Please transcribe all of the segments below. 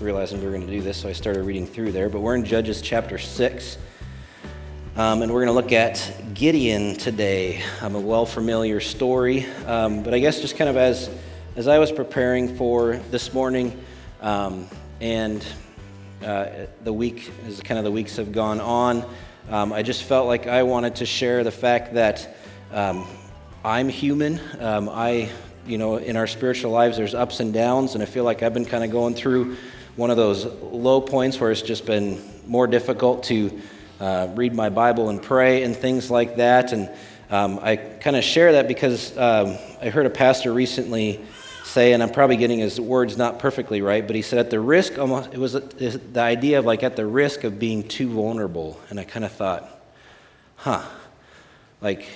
realizing we were going to do this, so I started reading through there. But we're in Judges chapter 6. Um, and we're going to look at Gideon today. Um, a well familiar story. Um, but I guess just kind of as, as I was preparing for this morning um, and uh, the week, as kind of the weeks have gone on, um, I just felt like I wanted to share the fact that um, I'm human. I you know, in our spiritual lives, there's ups and downs, and I feel like I've been kind of going through one of those low points where it's just been more difficult to uh, read my Bible and pray and things like that. And um, I kind of share that because um, I heard a pastor recently say, and I'm probably getting his words not perfectly right, but he said, at the risk, almost, it was the idea of like at the risk of being too vulnerable. And I kind of thought, huh, like,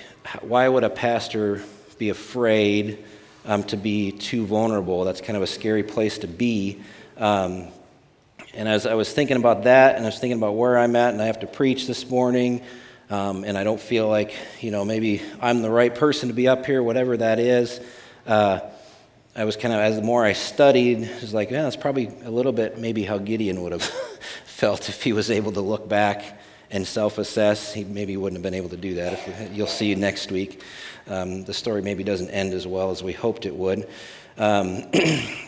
why would a pastor be afraid? um, to be too vulnerable. That's kind of a scary place to be. Um, and as I was thinking about that, and I was thinking about where I'm at, and I have to preach this morning, um, and I don't feel like, you know, maybe I'm the right person to be up here, whatever that is. Uh, I was kind of, as the more I studied, I was like, yeah, that's probably a little bit maybe how Gideon would have felt if he was able to look back and self assess. He maybe wouldn't have been able to do that. If, you'll see next week. Um, the story maybe doesn't end as well as we hoped it would. Um,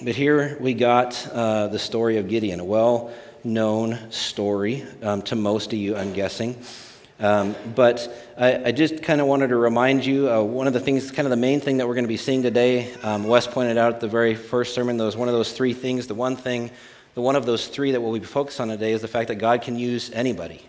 but here we got uh, the story of Gideon, a well known story um, to most of you, I'm guessing. Um, but I, I just kind of wanted to remind you uh, one of the things, kind of the main thing that we're going to be seeing today. Um, Wes pointed out at the very first sermon, those one of those three things. The one thing, the one of those three that we'll be focused on today is the fact that God can use anybody.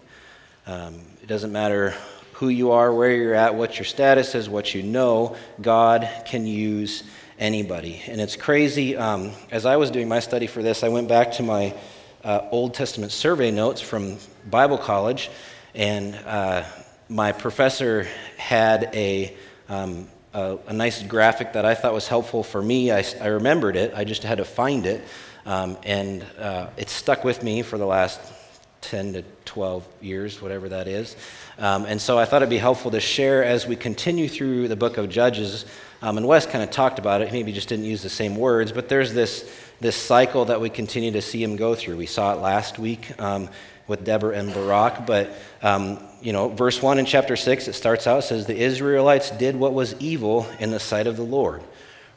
Um, it doesn't matter who you are, where you're at, what your status is, what you know, God can use anybody. And it's crazy. Um, as I was doing my study for this, I went back to my uh, Old Testament survey notes from Bible college, and uh, my professor had a, um, a, a, nice graphic that I thought was helpful for me. I, I remembered it, I just had to find it. Um, and uh, it stuck with me for the last 10 to 12 years, whatever that is. Um, and so I thought it'd be helpful to share as we continue through the book of Judges. Um, and Wes kind of talked about it, maybe just didn't use the same words, but there's this, this cycle that we continue to see him go through. We saw it last week um, with Deborah and Barak, but um, you know, verse 1 in chapter 6, it starts out, says, The Israelites did what was evil in the sight of the Lord.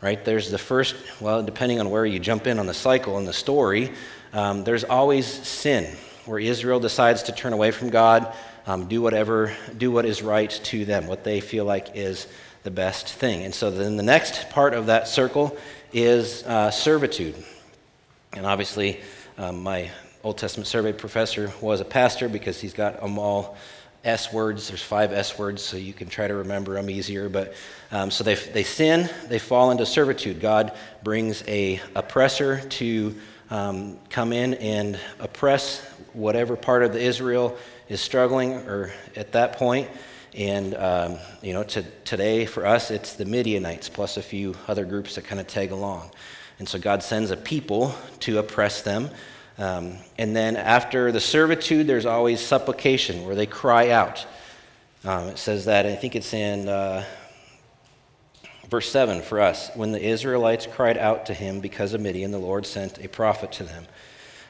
Right? There's the first, well, depending on where you jump in on the cycle in the story, um, there's always sin where Israel decides to turn away from God, um, do whatever, do what is right to them, what they feel like is the best thing. And so then the next part of that circle is uh, servitude. And obviously, um, my Old Testament survey professor was a pastor because he's got them all S words. There's five S words, so you can try to remember them easier. But um, so they, they sin, they fall into servitude. God brings a oppressor to um, come in and oppress whatever part of the Israel is struggling or at that point. And, um, you know, to, today for us, it's the Midianites plus a few other groups that kind of tag along. And so God sends a people to oppress them. Um, and then after the servitude, there's always supplication where they cry out. Um, it says that, I think it's in uh, verse 7 for us. When the Israelites cried out to him because of Midian, the Lord sent a prophet to them.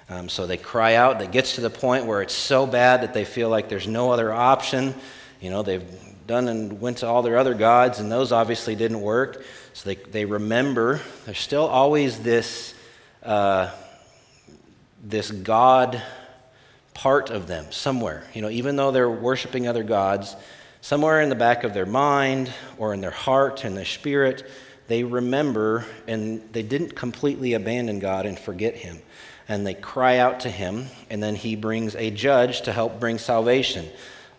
Um, so they cry out. That gets to the point where it's so bad that they feel like there's no other option. You know, they've done and went to all their other gods, and those obviously didn't work. So they, they remember. There's still always this, uh, this God part of them somewhere. You know, even though they're worshiping other gods, somewhere in the back of their mind or in their heart and their spirit, they remember and they didn't completely abandon God and forget Him and they cry out to him, and then he brings a judge to help bring salvation.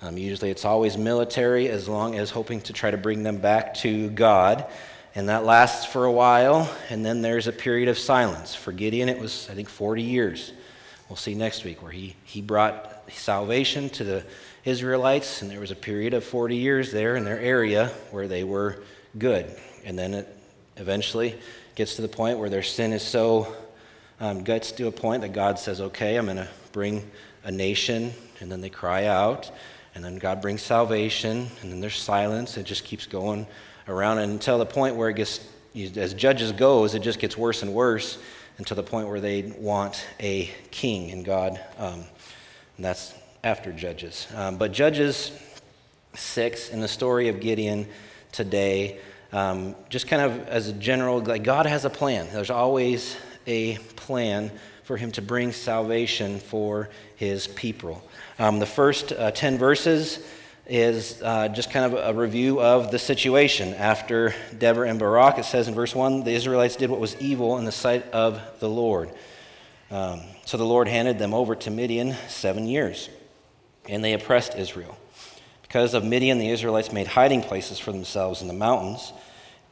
Um, usually it's always military, as long as hoping to try to bring them back to God. And that lasts for a while, and then there's a period of silence. For Gideon, it was, I think, 40 years. We'll see next week where he, he brought salvation to the Israelites, and there was a period of 40 years there in their area where they were good. And then it eventually gets to the point where their sin is so um, gets to a point that God says, okay, I'm going to bring a nation, and then they cry out, and then God brings salvation, and then there's silence. It just keeps going around until the point where it gets, as Judges goes, it just gets worse and worse until the point where they want a king and God. Um, and that's after Judges. Um, but Judges 6 in the story of Gideon today, um, just kind of as a general, like God has a plan. There's always a plan for him to bring salvation for his people. Um, the first uh, 10 verses is uh, just kind of a review of the situation. After Deborah and Barak, it says in verse 1 the Israelites did what was evil in the sight of the Lord. Um, so the Lord handed them over to Midian seven years, and they oppressed Israel. Because of Midian, the Israelites made hiding places for themselves in the mountains,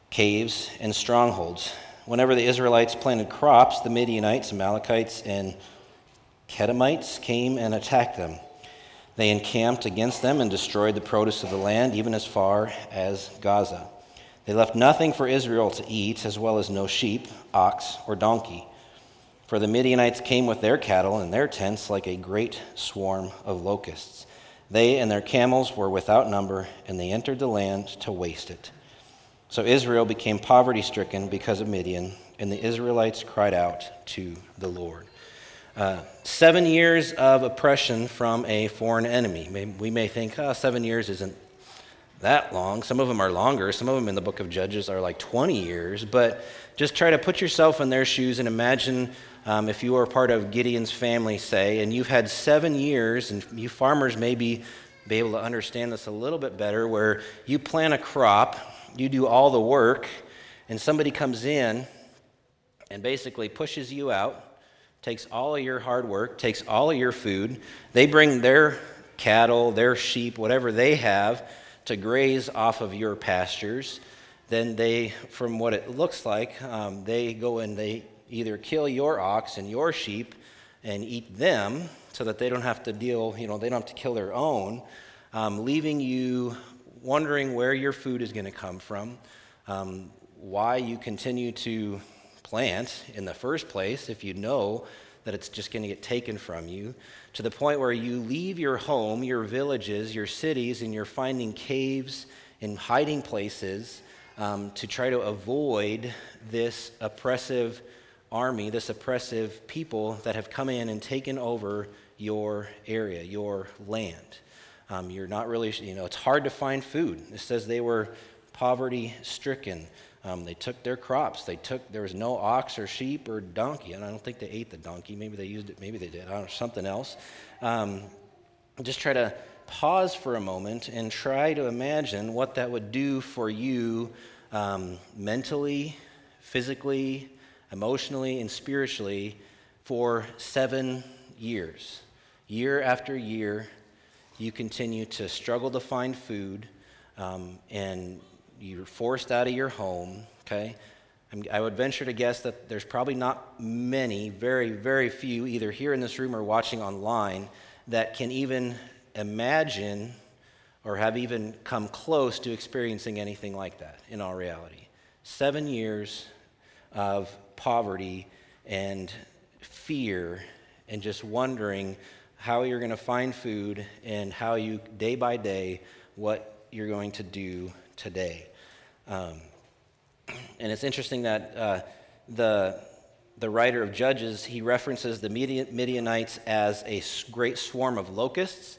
caves, and strongholds. Whenever the Israelites planted crops, the Midianites, Amalekites, and Kedemites came and attacked them. They encamped against them and destroyed the produce of the land, even as far as Gaza. They left nothing for Israel to eat, as well as no sheep, ox, or donkey. For the Midianites came with their cattle and their tents like a great swarm of locusts. They and their camels were without number, and they entered the land to waste it. So Israel became poverty stricken because of Midian, and the Israelites cried out to the Lord. Uh, seven years of oppression from a foreign enemy. We may think, oh, seven years isn't that long. Some of them are longer. Some of them in the book of Judges are like 20 years. But just try to put yourself in their shoes and imagine um, if you are part of Gideon's family, say, and you've had seven years, and you farmers maybe be able to understand this a little bit better, where you plant a crop, you do all the work, and somebody comes in and basically pushes you out takes all of your hard work, takes all of your food. They bring their cattle, their sheep, whatever they have to graze off of your pastures. Then they, from what it looks like, um, they go and they either kill your ox and your sheep and eat them so that they don't have to deal, you know, they don't have to kill their own, um, leaving you wondering where your food is going to come from, um, why you continue to plant in the first place if you know that it's just going to get taken from you, to the point where you leave your home, your villages, your cities, and you're finding caves and hiding places um, to try to avoid this oppressive army, this oppressive people that have come in and taken over your area, your land. Um, you're not really, you know, it's hard to find food. It says they were poverty stricken. Um, they took their crops. They took, there was no ox or sheep or donkey. And I don't think they ate the donkey. Maybe they used it, maybe they did. I don't know, something else. Um, just try to pause for a moment and try to imagine what that would do for you um, mentally, physically, emotionally, and spiritually for seven years. Year after year, you continue to struggle to find food um, and you're forced out of your home, okay? I would venture to guess that there's probably not many, very, very few, either here in this room or watching online, that can even imagine or have even come close to experiencing anything like that in all reality. Seven years of poverty and fear and just wondering how you're going to find food and how you, day by day, what you're going to do today. Um, and it's interesting that uh, the, the writer of Judges, he references the Midianites as a great swarm of locusts.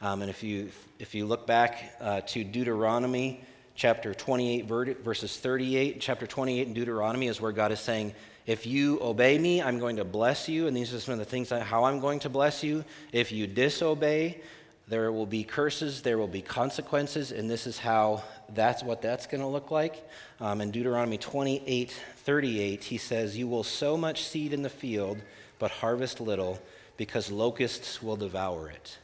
Um, and if you, if you look back uh, to Deuteronomy chapter 28, verses 38, chapter 28 in Deuteronomy is where God is saying, if you obey me, I'm going to bless you. And these are some of the things that, how I'm going to bless you. If you disobey, there will be curses, there will be consequences, and this is how that's what that's going to look like. Um, in Deuteronomy 28 38, he says, You will sow much seed in the field, but harvest little, because locusts will devour it.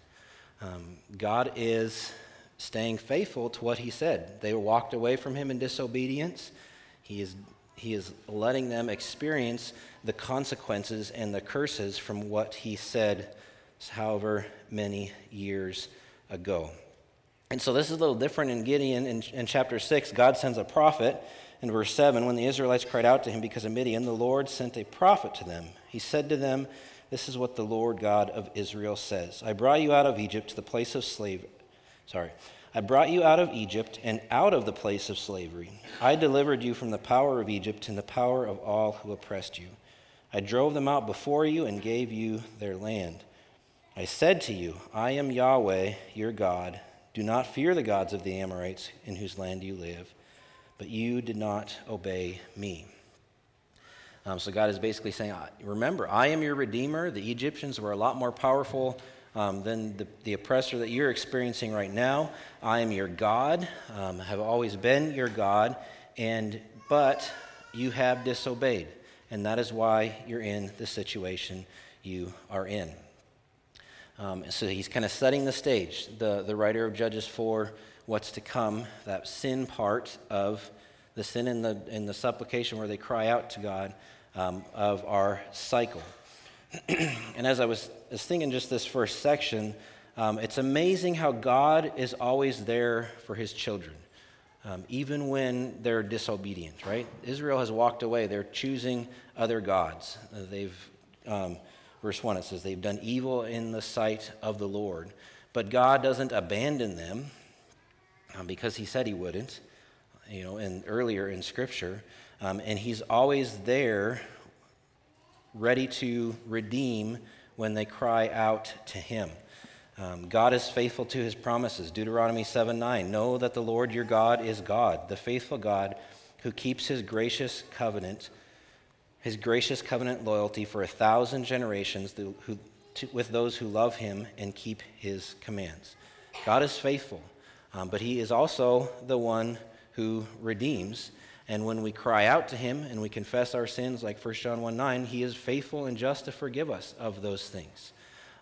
Um, God is staying faithful to what he said. They walked away from him in disobedience. He is, he is letting them experience the consequences and the curses from what he said however many years ago. And so this is a little different in Gideon in, in, chapter 6. God sends a prophet. In verse 7, when the Israelites cried out to him because of Midian, the Lord sent a prophet to them. He said to them, This is what the Lord God of Israel says I brought you out of Egypt to the place of slavery. Sorry. I brought you out of Egypt and out of the place of slavery. I delivered you from the power of Egypt and the power of all who oppressed you. I drove them out before you and gave you their land. I said to you, I am Yahweh, your God. Do not fear the gods of the Amorites in whose land you live. But you did not obey me. Um, so God is basically saying, Remember, I am your Redeemer. The Egyptians were a lot more powerful um, than the, the, oppressor that you're experiencing right now. I am your God, um, have always been your God, and but you have disobeyed, and that is why you're in the situation you are in. Um, so he's kind of setting the stage, the, the writer of Judges for what's to come, that sin part of the sin in the, in the supplication where they cry out to God um, of our cycle. and as I was, was thinking just this first section, um, it's amazing how God is always there for his children, um, even when they're disobedient, right? Israel has walked away. They're choosing other gods. Uh, they've, um, verse 1, it says, they've done evil in the sight of the Lord. But God doesn't abandon them um, because he said he wouldn't, you know, and earlier in Scripture. Um, and he's always there ready to redeem when they cry out to him. Um, God is faithful to his promises. Deuteronomy 7 9. Know that the Lord your God is God, the faithful God who keeps his gracious covenant, his gracious covenant loyalty for a thousand generations who, to, with those who love him and keep his commands. God is faithful, um, but he is also the one who redeems. And when we cry out to him and we confess our sins, like 1 John 1 9, he is faithful and just to forgive us of those things.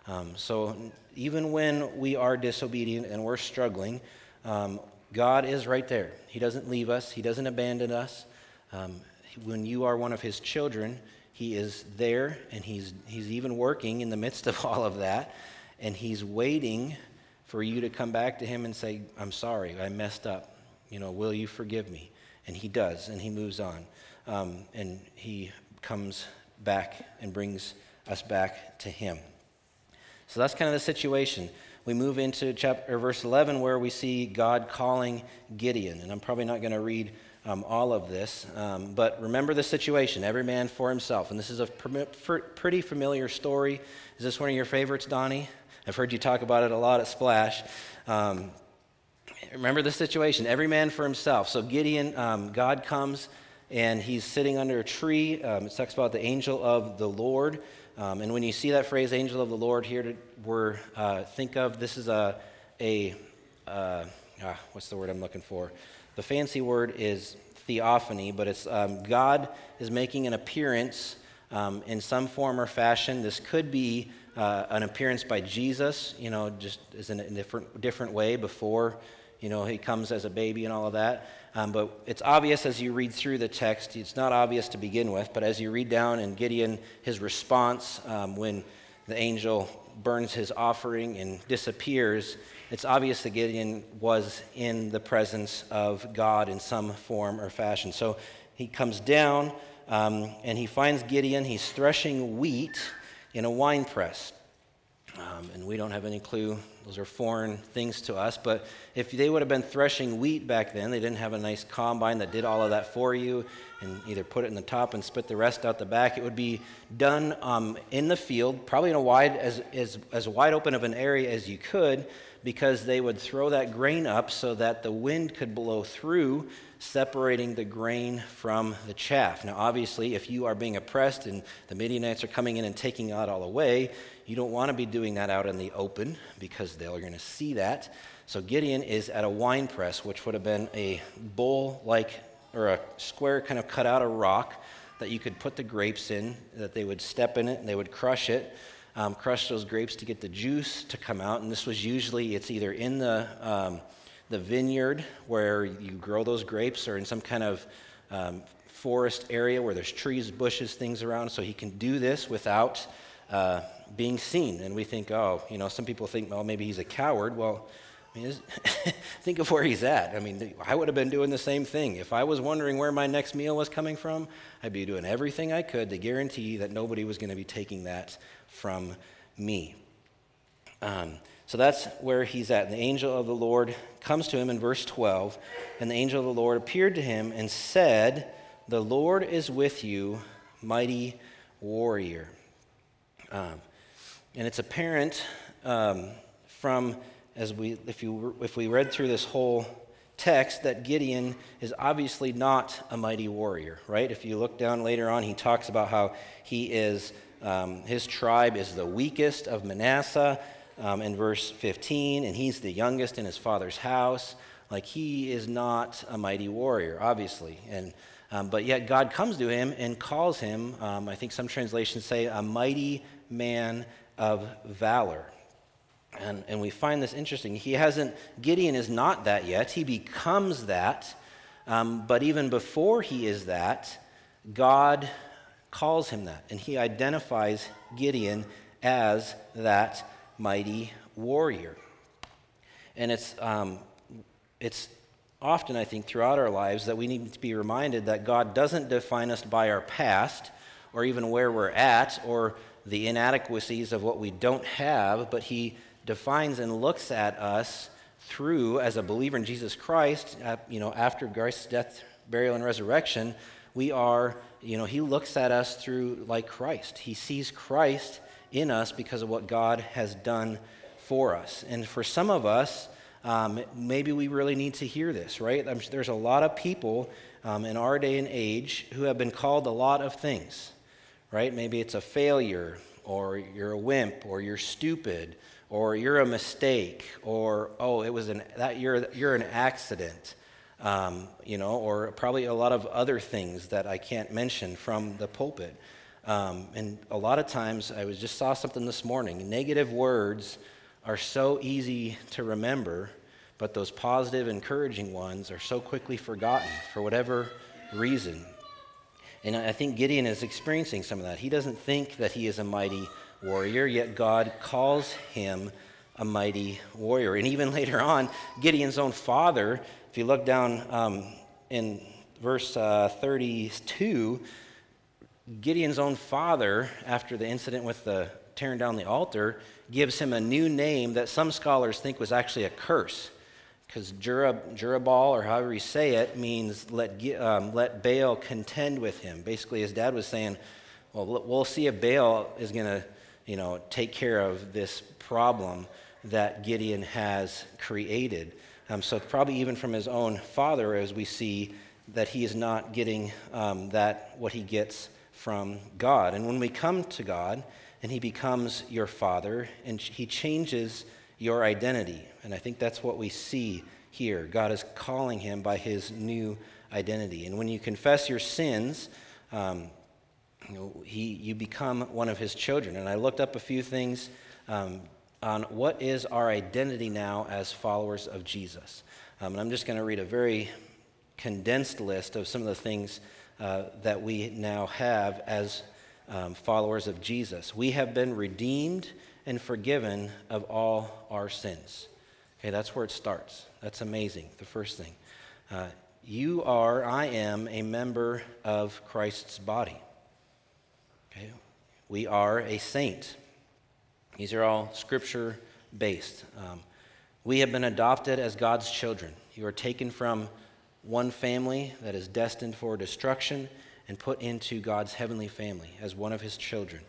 Um, so even when we are disobedient and we're struggling, um, God is right there. He doesn't leave us, He doesn't abandon us. Um, when you are one of His children, He is there and he's, he's even working in the midst of all of that. And He's waiting for you to come back to Him and say, I'm sorry, I messed up. You know, will you forgive me? And he does, and he moves on. Um, and he comes back and brings us back to him. So that's kind of the situation. We move into chapter verse 11 where we see God calling Gideon. And I'm probably not going to read um, all of this, um, but remember the situation every man for himself. And this is a pretty familiar story. Is this one of your favorites, Donnie? I've heard you talk about it a lot at Splash. Um, remember the situation every man for himself. So Gideon, um, God comes and he's sitting under a tree. Um, it talks about the angel of the Lord. Um, and when you see that phrase, angel of the Lord, here to, we're, uh, think of this is a, a uh, ah, what's the word I'm looking for? The fancy word is theophany, but it's um, God is making an appearance um, in some form or fashion. This could be uh, an appearance by Jesus, you know, just in a different, different way before you know, he comes as a baby and all of that. Um, but it's obvious as you read through the text. It's not obvious to begin with, but as you read down and Gideon, his response um, when the angel burns his offering and disappears, it's obvious that Gideon was in the presence of God in some form or fashion. So he comes down um, and he finds Gideon. He's threshing wheat in a wine press. Um, and we don't have any clue. Those are foreign things to us. But if they would have been threshing wheat back then, they didn't have a nice combine that did all of that for you and either put it in the top and spit the rest out the back. It would be done um, in the field, probably in a wide, as, as, as wide open of an area as you could, because they would throw that grain up so that the wind could blow through separating the grain from the chaff. Now, obviously, if you are being oppressed and the Midianites are coming in and taking it all away, you don't want to be doing that out in the open because they're going to see that. So, Gideon is at a wine press, which would have been a bowl like, or a square kind of cut out of rock that you could put the grapes in, that they would step in it and they would crush it. Um, crush those grapes to get the juice to come out. And this was usually, it's either in the um, the vineyard where you grow those grapes or in some kind of um, forest area where there's trees, bushes, things around. So he can do this without uh, being seen. And we think, oh, you know, some people think, well, maybe he's a coward. Well, I mean, think of where he's at. I mean, I would have been doing the same thing. If I was wondering where my next meal was coming from, I'd be doing everything I could to guarantee that nobody was going to be taking that from me. Um, so that's where he's at. And the angel of the Lord comes to him in verse 12. And the angel of the Lord appeared to him and said, The Lord is with you, mighty warrior. Um, and it's apparent um, from, as we, if, you, if we read through this whole text, that Gideon is obviously not a mighty warrior, right? If you look down later on, he talks about how he is, um, his tribe is the weakest of Manasseh um, in verse 15, and he's the youngest in his father's house. Like he is not a mighty warrior, obviously. And, um, but yet God comes to him and calls him, um, I think some translations say, a mighty man of valor. And, and we find this interesting. He hasn't, Gideon is not that yet. He becomes that. Um, but even before he is that, God calls him that. And he identifies Gideon as that mighty warrior. And it's, um, it's often, I think, throughout our lives that we need to be reminded that God doesn't define us by our past or even where we're at or the inadequacies of what we don't have, but He defines and looks at us through, as a believer in Jesus Christ, you know, after Christ's death, burial, and resurrection, we are, you know, He looks at us through like Christ. He sees Christ in us because of what God has done for us. And for some of us, um, maybe we really need to hear this, right? there's a lot of people um, in our day and age who have been called a lot of things, right? Maybe it's a failure, or you're a wimp, or you're stupid, or you're a mistake, or oh, it was an that you're you're an accident, um, you know, or probably a lot of other things that I can't mention from the pulpit. Um, and a lot of times, I was just saw something this morning. Negative words are so easy to remember, but those positive, encouraging ones are so quickly forgotten for whatever reason. And I think Gideon is experiencing some of that. He doesn't think that he is a mighty warrior, yet God calls him a mighty warrior. And even later on, Gideon's own father, if you look down um, in verse uh, 32, Gideon's own father, after the incident with the tearing down the altar, gives him a new name that some scholars think was actually a curse. Because Jerubbaal, or however you say it, means let, um, let Baal contend with him. Basically, his dad was saying, well, we'll see if Baal is going to you know, take care of this problem that Gideon has created. Um, so, probably even from his own father, as we see that he is not getting um, that what he gets from God. And when we come to God and He becomes your Father and He changes your identity, and I think that's what we see here. God is calling him by his new identity. And when you confess your sins, um, you, know, he, you become one of his children. And I looked up a few things um, on what is our identity now as followers of Jesus. Um, and I'm just going to read a very condensed list of some of the things uh, that we now have as um, followers of Jesus. We have been redeemed and forgiven of all our sins. Okay, that's where it starts. That's amazing, the first thing. Uh, you are, I am, a member of Christ's body. Okay, we are a saint. These are all scripture based. Um, we have been adopted as God's children. You are taken from one family that is destined for destruction and put into God's heavenly family as one of his children.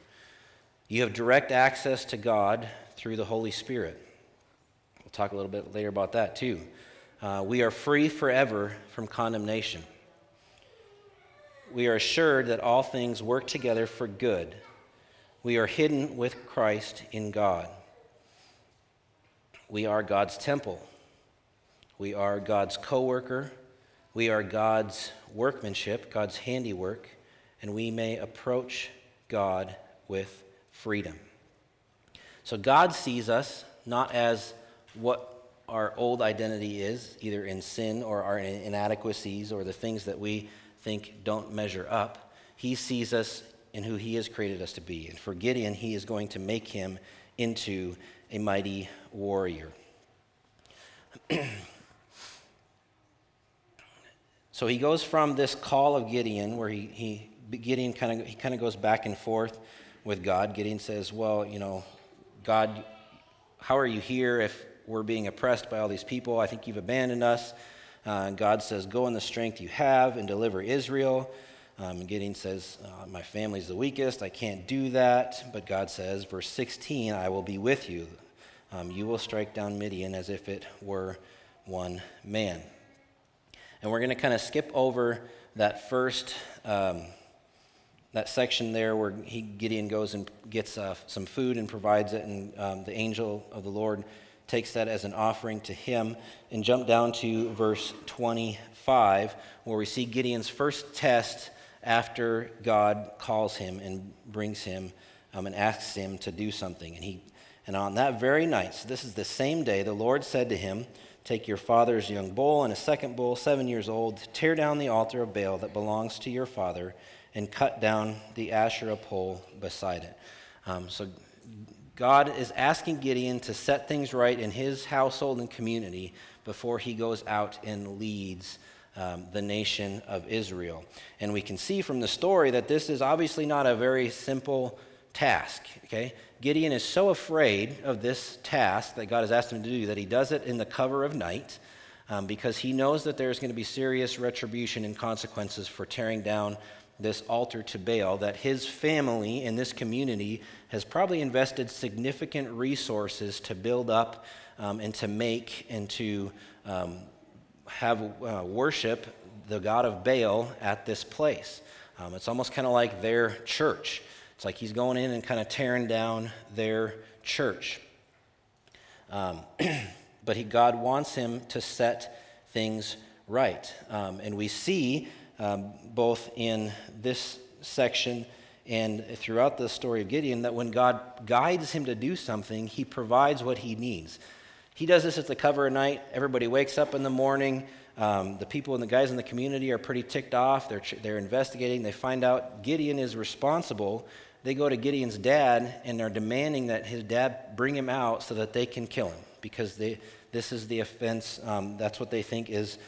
You have direct access to God through the Holy Spirit. We'll talk a little bit later about that too. Uh, we are free forever from condemnation. We are assured that all things work together for good. We are hidden with Christ in God. We are God's temple. We are God's co worker we are God's workmanship, God's handiwork, and we may approach God with freedom. So God sees us not as what our old identity is, either in sin or our inadequacies or the things that we think don't measure up. He sees us in who He has created us to be. And for Gideon, He is going to make him into a mighty warrior. So he goes from this call of Gideon, where he, he Gideon kind of he kind of goes back and forth with God. Gideon says, "Well, you know, God, how are you here if we're being oppressed by all these people? I think you've abandoned us." Uh, God says, "Go in the strength you have and deliver Israel." Um, and Gideon says, uh, My family's the weakest. I can't do that. But God says, verse 16, I will be with you. Um, you will strike down Midian as if it were one man. And we're going to kind of skip over that first. Um, that section there where he, Gideon goes and gets uh, some food and provides it, and um, the angel of the Lord takes that as an offering to him, and jump down to verse 25, where we see Gideon's first test after God calls him and brings him um, and asks him to do something. And, he, and on that very night, so this is the same day, the Lord said to him, Take your father's young bull and a second bull, seven years old, tear down the altar of Baal that belongs to your father and cut down the Asherah pole beside it. Um, so God is asking Gideon to set things right in his household and community before he goes out and leads um, the nation of Israel. And we can see from the story that this is obviously not a very simple task. Okay? Gideon is so afraid of this task that God has asked him to do that he does it in the cover of night. Um, because he knows that there's going to be serious retribution and consequences for tearing down this altar to Baal, that his family in this community has probably invested significant resources to build up um, and to make and to um, have uh, worship the God of Baal at this place. Um, it's almost kind of like their church. It's like he's going in and kind of tearing down their church. Um, but he, God wants him to set things right. Um, and we see um, both in this section and throughout the story of Gideon that when God guides him to do something, he provides what he needs. He does this at the cover of night. Everybody wakes up in the morning. Um, the people and the guys in the community are pretty ticked off. They're, they're investigating. They find out Gideon is responsible. They go to Gideon's dad and they're demanding that his dad bring him out so that they can kill him because they, this is the offense. Um, that's what they think is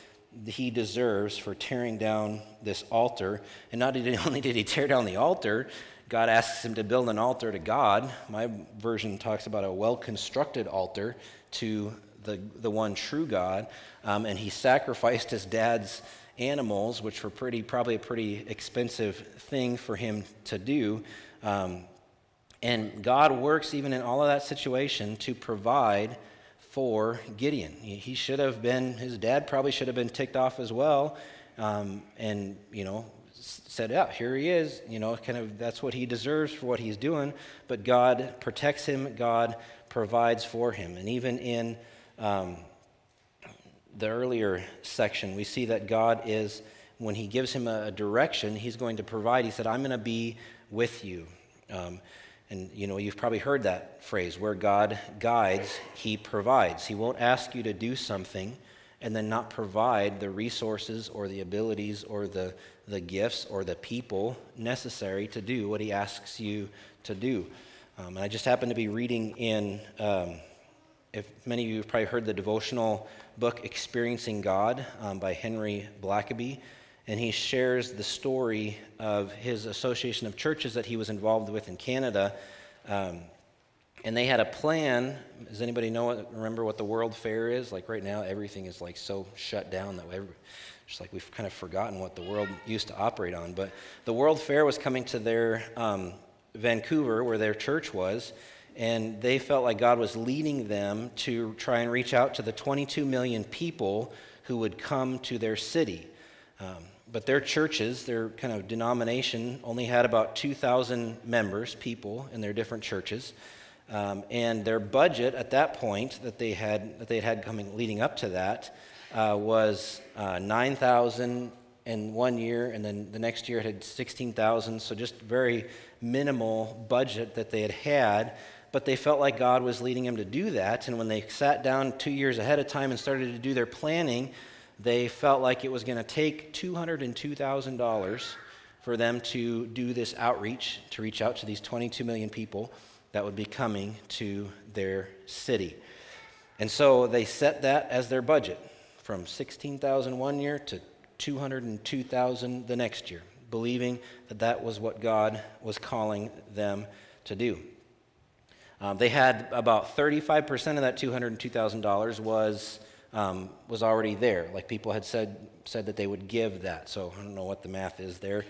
he deserves for tearing down this altar. And not only did he tear down the altar, God asks him to build an altar to God. My version talks about a well constructed altar to the, the one true God. Um, and he sacrificed his dad's animals, which were pretty, probably a pretty expensive thing for him to do. Um, and God works even in all of that situation to provide for Gideon. He should have been, his dad probably should have been ticked off as well. Um, and, you know, said, yeah, here he is. You know, kind of that's what he deserves for what he's doing. But God protects him, God provides for him. And even in um, the earlier section, we see that God is, when he gives him a direction, he's going to provide. He said, I'm going to be with you. Um, and you know, you've probably heard that phrase where God guides, he provides. He won't ask you to do something and then not provide the resources or the abilities or the, the gifts or the people necessary to do what he asks you to do. Um, and I just happened to be reading in, um, if many of you have probably heard the devotional book Experiencing God um, by Henry Blackaby and he shares the story of his association of churches that he was involved with in Canada. Um, and they had a plan. Does anybody know remember what the World Fair is? Like right now, everything is like so shut down that every, just like we've kind of forgotten what the world used to operate on. But the World Fair was coming to their um, Vancouver, where their church was, and they felt like God was leading them to try and reach out to the 22 million people who would come to their city. Um, but their churches, their kind of denomination, only had about 2,000 members, people in their different churches. Um, and their budget at that point that they had that they had coming leading up to that uh, was uh, 9,000 in one year, and then the next year it had 16,000. So just very minimal budget that they had had. But they felt like God was leading them to do that. And when they sat down two years ahead of time and started to do their planning, they felt like it was going to take $202,000 for them to do this outreach, to reach out to these 22 million people that would be coming to their city. And so they set that as their budget from 16,000 one year to 202,000 the next year, believing that that was what God was calling them to do. Um, they had about 35% of that $202,000 was um, was already there. Like people had said, said that they would give that. So I don't know what the math is there.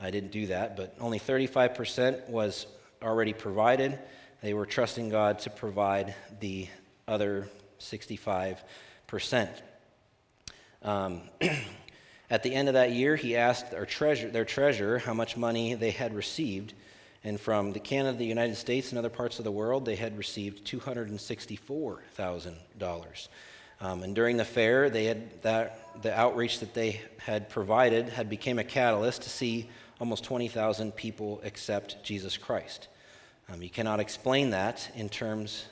I didn't do that, but only 35% was already provided. They were trusting God to provide the other 65%. Um, at the end of that year, he asked treasure, their treasurer how much money they had received. And from the Canada, the United States, and other parts of the world, they had received $264,000. Um, and during the fair, they had that, the outreach that they had provided had became a catalyst to see almost 20,000 people accept Jesus Christ. Um, you cannot explain that in terms,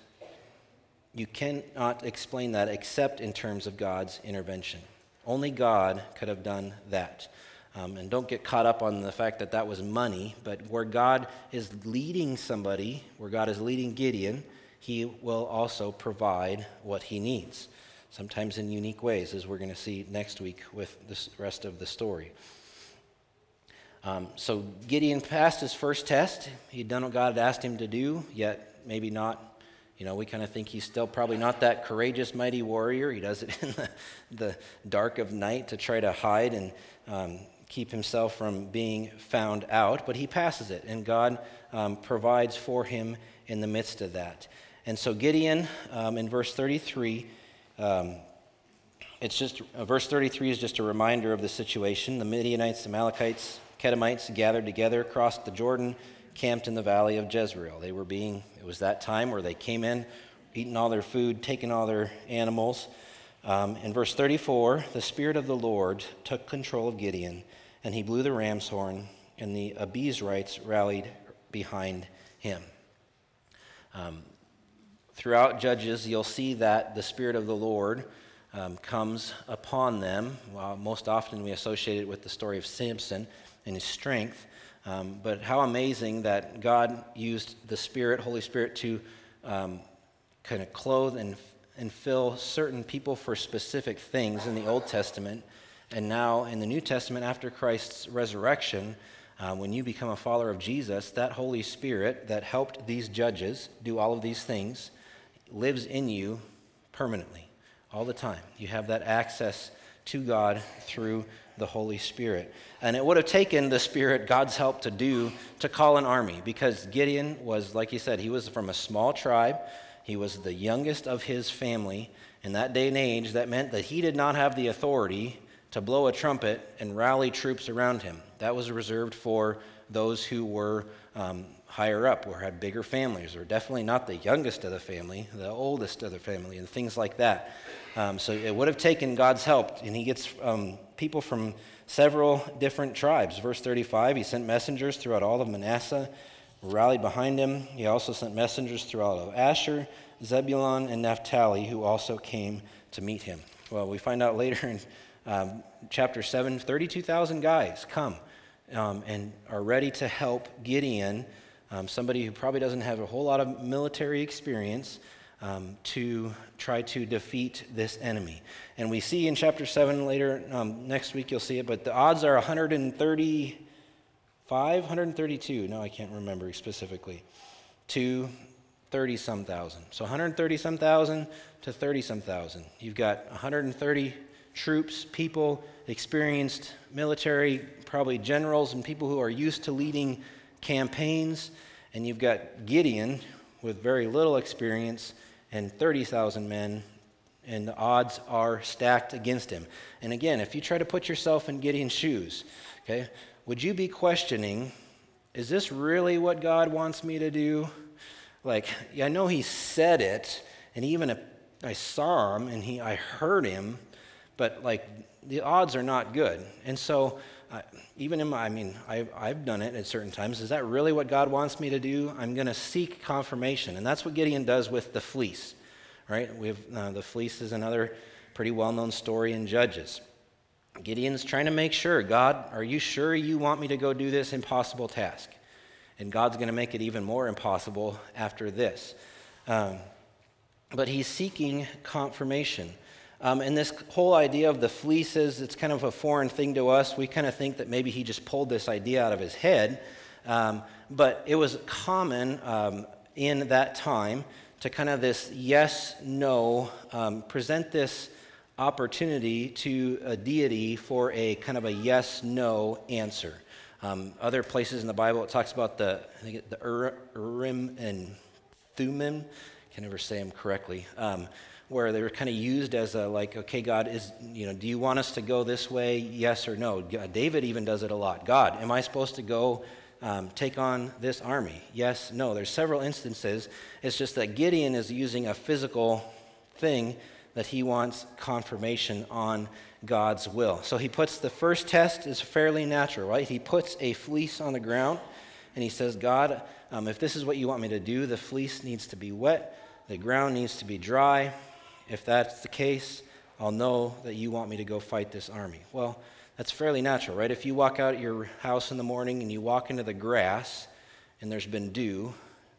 you cannot explain that except in terms of God's intervention. Only God could have done that. Um, and don't get caught up on the fact that that was money, but where God is leading somebody, where God is leading Gideon, he will also provide what he needs, sometimes in unique ways, as we're going to see next week with the rest of the story. Um, so Gideon passed his first test. He'd done what God had asked him to do, yet maybe not. You know, we kind of think he's still probably not that courageous, mighty warrior. He does it in the, the dark of night to try to hide and um, keep himself from being found out, but he passes it, and God um, provides for him in the midst of that. And so Gideon, um, in verse 33, um, it's just uh, verse 33 is just a reminder of the situation. The Midianites, Amalekites, Kedemites gathered together, crossed the Jordan, camped in the valley of Jezreel. They were being, it was that time where they came in, eating all their food, taking all their animals. Um, in verse 34, the Spirit of the Lord took control of Gideon, and he blew the ram's horn, and the Abiezrites rallied behind him. Um, throughout Judges, you'll see that the Spirit of the Lord um, comes upon them. Well, most often we associate it with the story of Samson and his strength. Um, but how amazing that God used the Spirit, Holy Spirit, to um, kind of clothe and, and fill certain people for specific things in the Old Testament. And now in the New Testament, after Christ's resurrection, uh, when you become a follower of Jesus, that Holy Spirit that helped these judges do all of these things lives in you permanently, all the time. You have that access to God through the Holy Spirit. And it would have taken the Spirit, God's help, to do to call an army because Gideon was, like he said, he was from a small tribe. He was the youngest of his family. In that day and age, that meant that he did not have the authority to blow a trumpet and rally troops around him. That was reserved for those who were um, higher up or had bigger families, or definitely not the youngest of the family, the oldest of the family, and things like that. Um, so it would have taken God's help, and he gets um, people from several different tribes. Verse 35 He sent messengers throughout all of Manasseh, rallied behind him. He also sent messengers throughout all of Asher, Zebulun, and Naphtali, who also came to meet him. Well, we find out later in um, chapter 7 32,000 guys come um, and are ready to help Gideon, um, somebody who probably doesn't have a whole lot of military experience um, to try to defeat this enemy. And we see in chapter 7 later, um, next week you'll see it, but the odds are 135, 132, no, I can't remember specifically, to 30 some thousand. So 130 some thousand to 30 some thousand. You've got 130 troops, people, experienced military, probably generals, and people who are used to leading campaigns. And you've got Gideon with very little experience and 30,000 men, and the odds are stacked against him. And again, if you try to put yourself in Gideon's shoes, okay, would you be questioning, is this really what God wants me to do? Like, yeah, I know he said it, and even I saw him and he, I heard him, but like the odds are not good. And so, even in my, I mean, I've, I've done it at certain times. Is that really what God wants me to do? I'm going to seek confirmation. And that's what Gideon does with the fleece, right? We have, uh, the fleece is another pretty well known story in Judges. Gideon's trying to make sure God, are you sure you want me to go do this impossible task? And God's going to make it even more impossible after this. Um, but he's seeking confirmation. Um, and this whole idea of the fleeces, it's kind of a foreign thing to us. We kind of think that maybe he just pulled this idea out of his head. Um, but it was common um, in that time to kind of this yes, no, um, present this opportunity to a deity for a kind of a yes, no answer. Um, other places in the Bible, it talks about the, I think the Urim and Thummim. I can never say them correctly. Where they were kind of used as a like, okay, God is, you know, do you want us to go this way? Yes or no. David even does it a lot. God, am I supposed to go um, take on this army? Yes, no. There's several instances. It's just that Gideon is using a physical thing that he wants confirmation on God's will. So he puts the first test is fairly natural, right? He puts a fleece on the ground and he says, God, um, if this is what you want me to do, the fleece needs to be wet, the ground needs to be dry. If that's the case, I'll know that you want me to go fight this army. Well, that's fairly natural, right? If you walk out your house in the morning and you walk into the grass and there's been dew,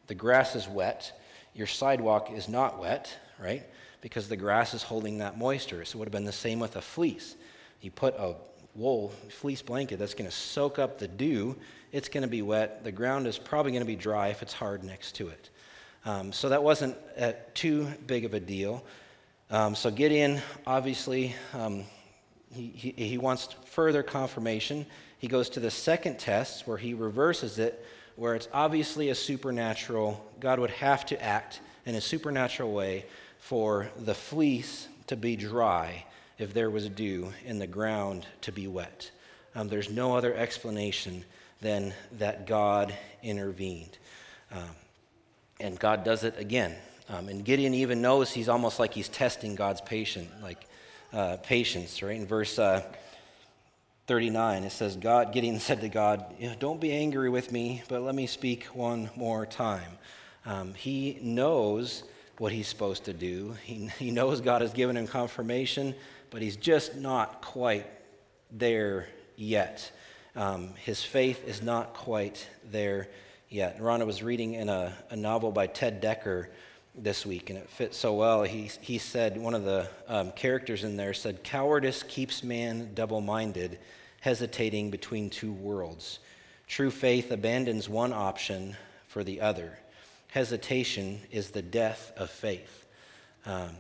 the grass is wet, your sidewalk is not wet, right? because the grass is holding that moisture. So it would have been the same with a fleece. You put a wool fleece blanket that's going to soak up the dew, it's going to be wet. The ground is probably going to be dry if it's hard next to it. Um, so that wasn't uh, too big of a deal. Um, so Gideon, obviously, um, he, he, he wants further confirmation. He goes to the second test where he reverses it, where it's obviously a supernatural, God would have to act in a supernatural way for the fleece to be dry if there was dew and the ground to be wet. Um, there's no other explanation than that God intervened. Um, and God does it again. Um, and Gideon even knows he's almost like he's testing God's patient, like uh, patience, right? In verse uh, 39, it says, God, Gideon said to God, Don't be angry with me, but let me speak one more time. Um, he knows what he's supposed to do. He, he knows God has given him confirmation, but he's just not quite there yet. Um, his faith is not quite there yet. Rhonda was reading in a, a novel by Ted Dekker this week, and it fits so well. He, he said, one of the um, characters in there said, Cowardice keeps man double minded, hesitating between two worlds. True faith abandons one option for the other hesitation is the death of faith. Um,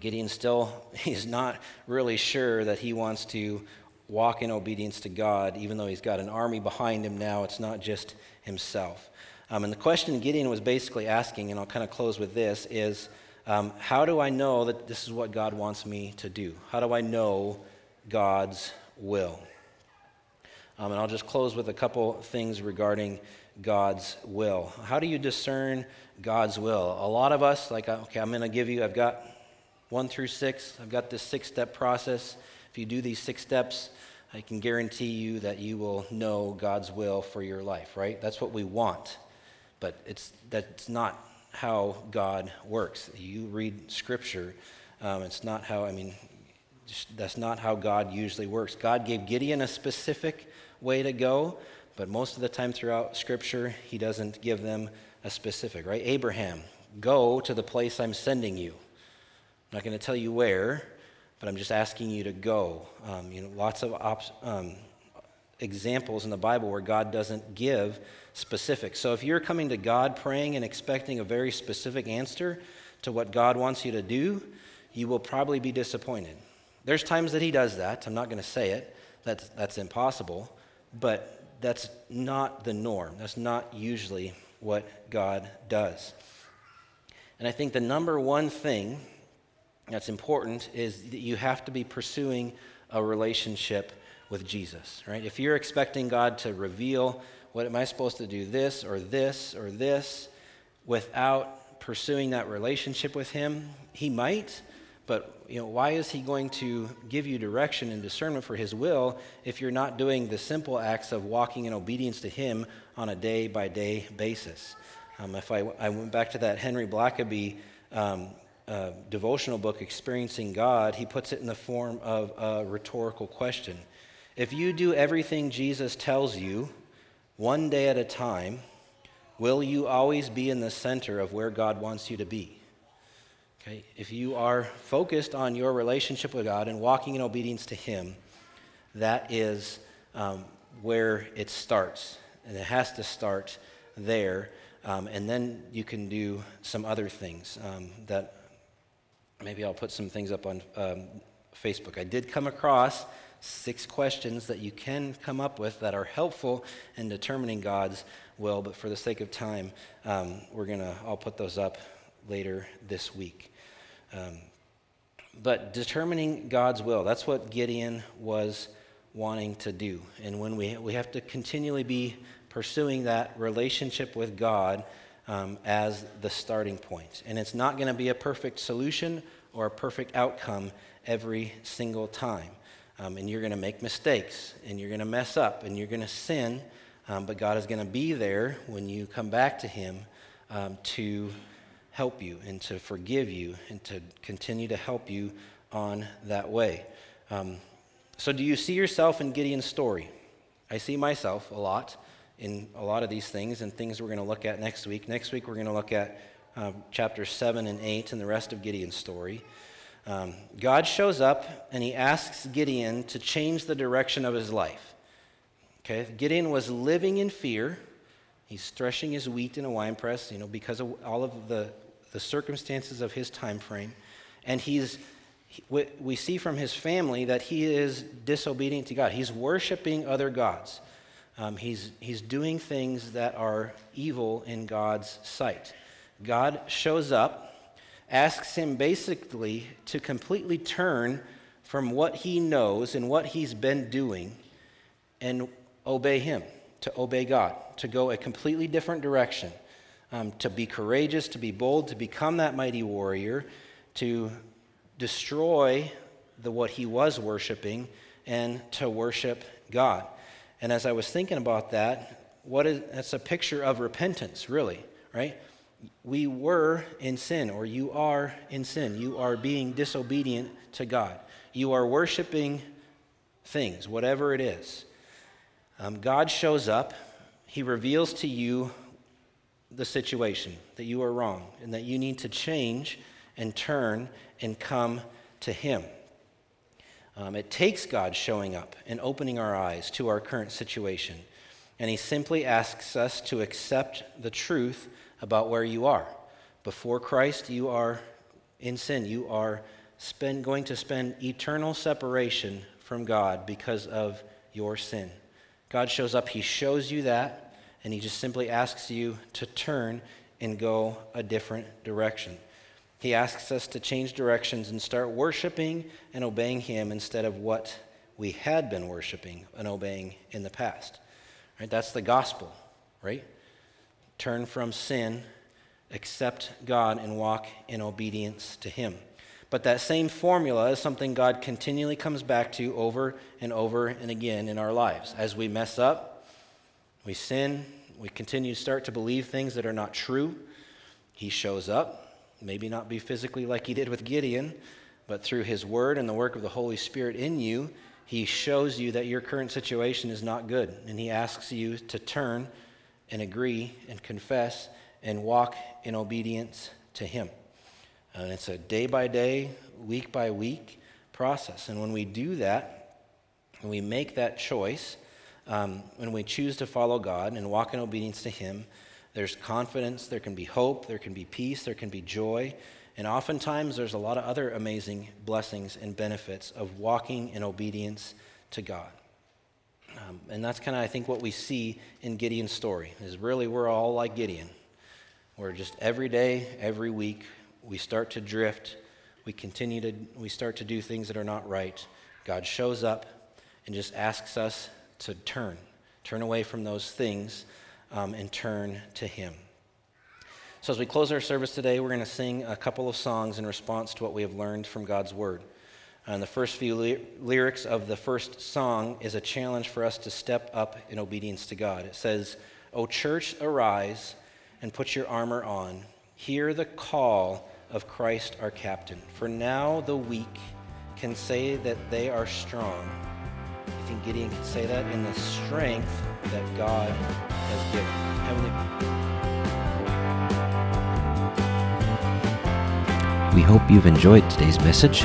Gideon still, he's not really sure that he wants to walk in obedience to God, even though he's got an army behind him now. It's not just himself. Um, and the question Gideon was basically asking, and I'll kind of close with this, is um, how do I know that this is what God wants me to do? How do I know God's will? Um, and I'll just close with a couple things regarding God's will. How do you discern God's will? A lot of us, like, okay, I'm going to give you, I've got one through six, I've got this six step process. If you do these six steps, I can guarantee you that you will know God's will for your life, right? That's what we want. But it's, that's not how God works. You read scripture, um, it's not how, I mean, that's not how God usually works. God gave Gideon a specific way to go, but most of the time throughout Scripture, he doesn't give them a specific, right? Abraham, go to the place I'm sending you. I'm not going to tell you where, but I'm just asking you to go. Um, you know, lots of op- um, examples in the Bible where God doesn't give specifics. So if you're coming to God praying and expecting a very specific answer to what God wants you to do, you will probably be disappointed. There's times that He does that. I'm not going to say it. That's, that's impossible. But that's not the norm. That's not usually what God does. And I think the number one thing that's important is that you have to be pursuing a relationship with Jesus, right? If you're expecting God to reveal what am I supposed to do this or this or this without pursuing that relationship with him, he might, but you know, why is he going to give you direction and discernment for his will if you're not doing the simple acts of walking in obedience to him on a day by day basis? Um, if I, I, went back to that Henry Blackaby um, uh, devotional book, Experiencing God, he puts it in the form of a rhetorical question. If you do everything Jesus tells you, one day at a time, will you always be in the center of where God wants you to be? Okay? If you are focused on your relationship with God and walking in obedience to Him, that is um, where it starts. And it has to start there. Um, and then you can do some other things um, that maybe I'll put some things up on um, Facebook. I did come across six questions that you can come up with that are helpful in determining God's will, but for the sake of time, um, we're going to, I'll put those up later this week. Um, but determining God's will, that's what Gideon was wanting to do. And when we, we have to continually be pursuing that relationship with God um, as the starting point. And it's not going to be a perfect solution or a perfect outcome every single time. Um, and you're going to make mistakes and you're going to mess up and you're going to sin. Um, but God is going to be there when you come back to Him um, to help you and to forgive you and to continue to help you on that way. Um, so, do you see yourself in Gideon's story? I see myself a lot in a lot of these things and things we're going to look at next week. Next week, we're going to look at uh, chapters 7 and 8 and the rest of Gideon's story. Um, God shows up and he asks Gideon to change the direction of his life. Okay, Gideon was living in fear. He's threshing his wheat in a wine press, you know, because of all of the, the circumstances of his time frame. And he's we see from his family that he is disobedient to God. He's worshiping other gods. Um, he's, he's doing things that are evil in God's sight. God shows up, asks him basically to completely turn from what he knows and what he's been doing and obey him, to obey God, to go a completely different direction, um, to be courageous, to be bold, to become that mighty warrior, to destroy the, what he was worshiping, and to worship God. And as I was thinking about that, what is that's a picture of repentance, really, right? We were in sin, or you are in sin. You are being disobedient to God. You are worshiping things, whatever it is. Um, God shows up, He reveals to you the situation, that you are wrong, and that you need to change and turn and come to Him. Um, it takes God showing up and opening our eyes to our current situation. And He simply asks us to accept the truth about where you are. Before Christ, you are in sin. You are spend, going to spend eternal separation from God because of your sin. God shows up, He shows you that, and He just simply asks you to turn and go a different direction. He asks us to change directions and start worshiping and obeying Him instead of what we had been worshiping and obeying in the past. Right? That's the gospel, right? Turn from sin, accept God, and walk in obedience to Him. But that same formula is something God continually comes back to over and over and again in our lives. As we mess up, we sin, we continue to start to believe things that are not true. He shows up, Maybe not be physically like he did with Gideon, but through his word and the work of the Holy Spirit in you, he shows you that your current situation is not good. And he asks you to turn and agree and confess and walk in obedience to him. And it's a day by day, week by week process. And when we do that, and we make that choice, um, when we choose to follow God and walk in obedience to him, there's confidence, there can be hope, there can be peace, there can be joy. And oftentimes, there's a lot of other amazing blessings and benefits of walking in obedience to God. Um, and that's kind of, I think, what we see in Gideon's story is really we're all like Gideon. We're just every day, every week, we start to drift. We continue to, we start to do things that are not right. God shows up and just asks us to turn, turn away from those things um, and turn to Him. So, as we close our service today, we're going to sing a couple of songs in response to what we have learned from God's Word. And the first few ly- lyrics of the first song is a challenge for us to step up in obedience to God. It says, O church, arise and put your armor on. Hear the call of Christ our captain. For now the weak can say that they are strong. You think Gideon could say that? In the strength that God has given. Heavenly we hope you've enjoyed today's message.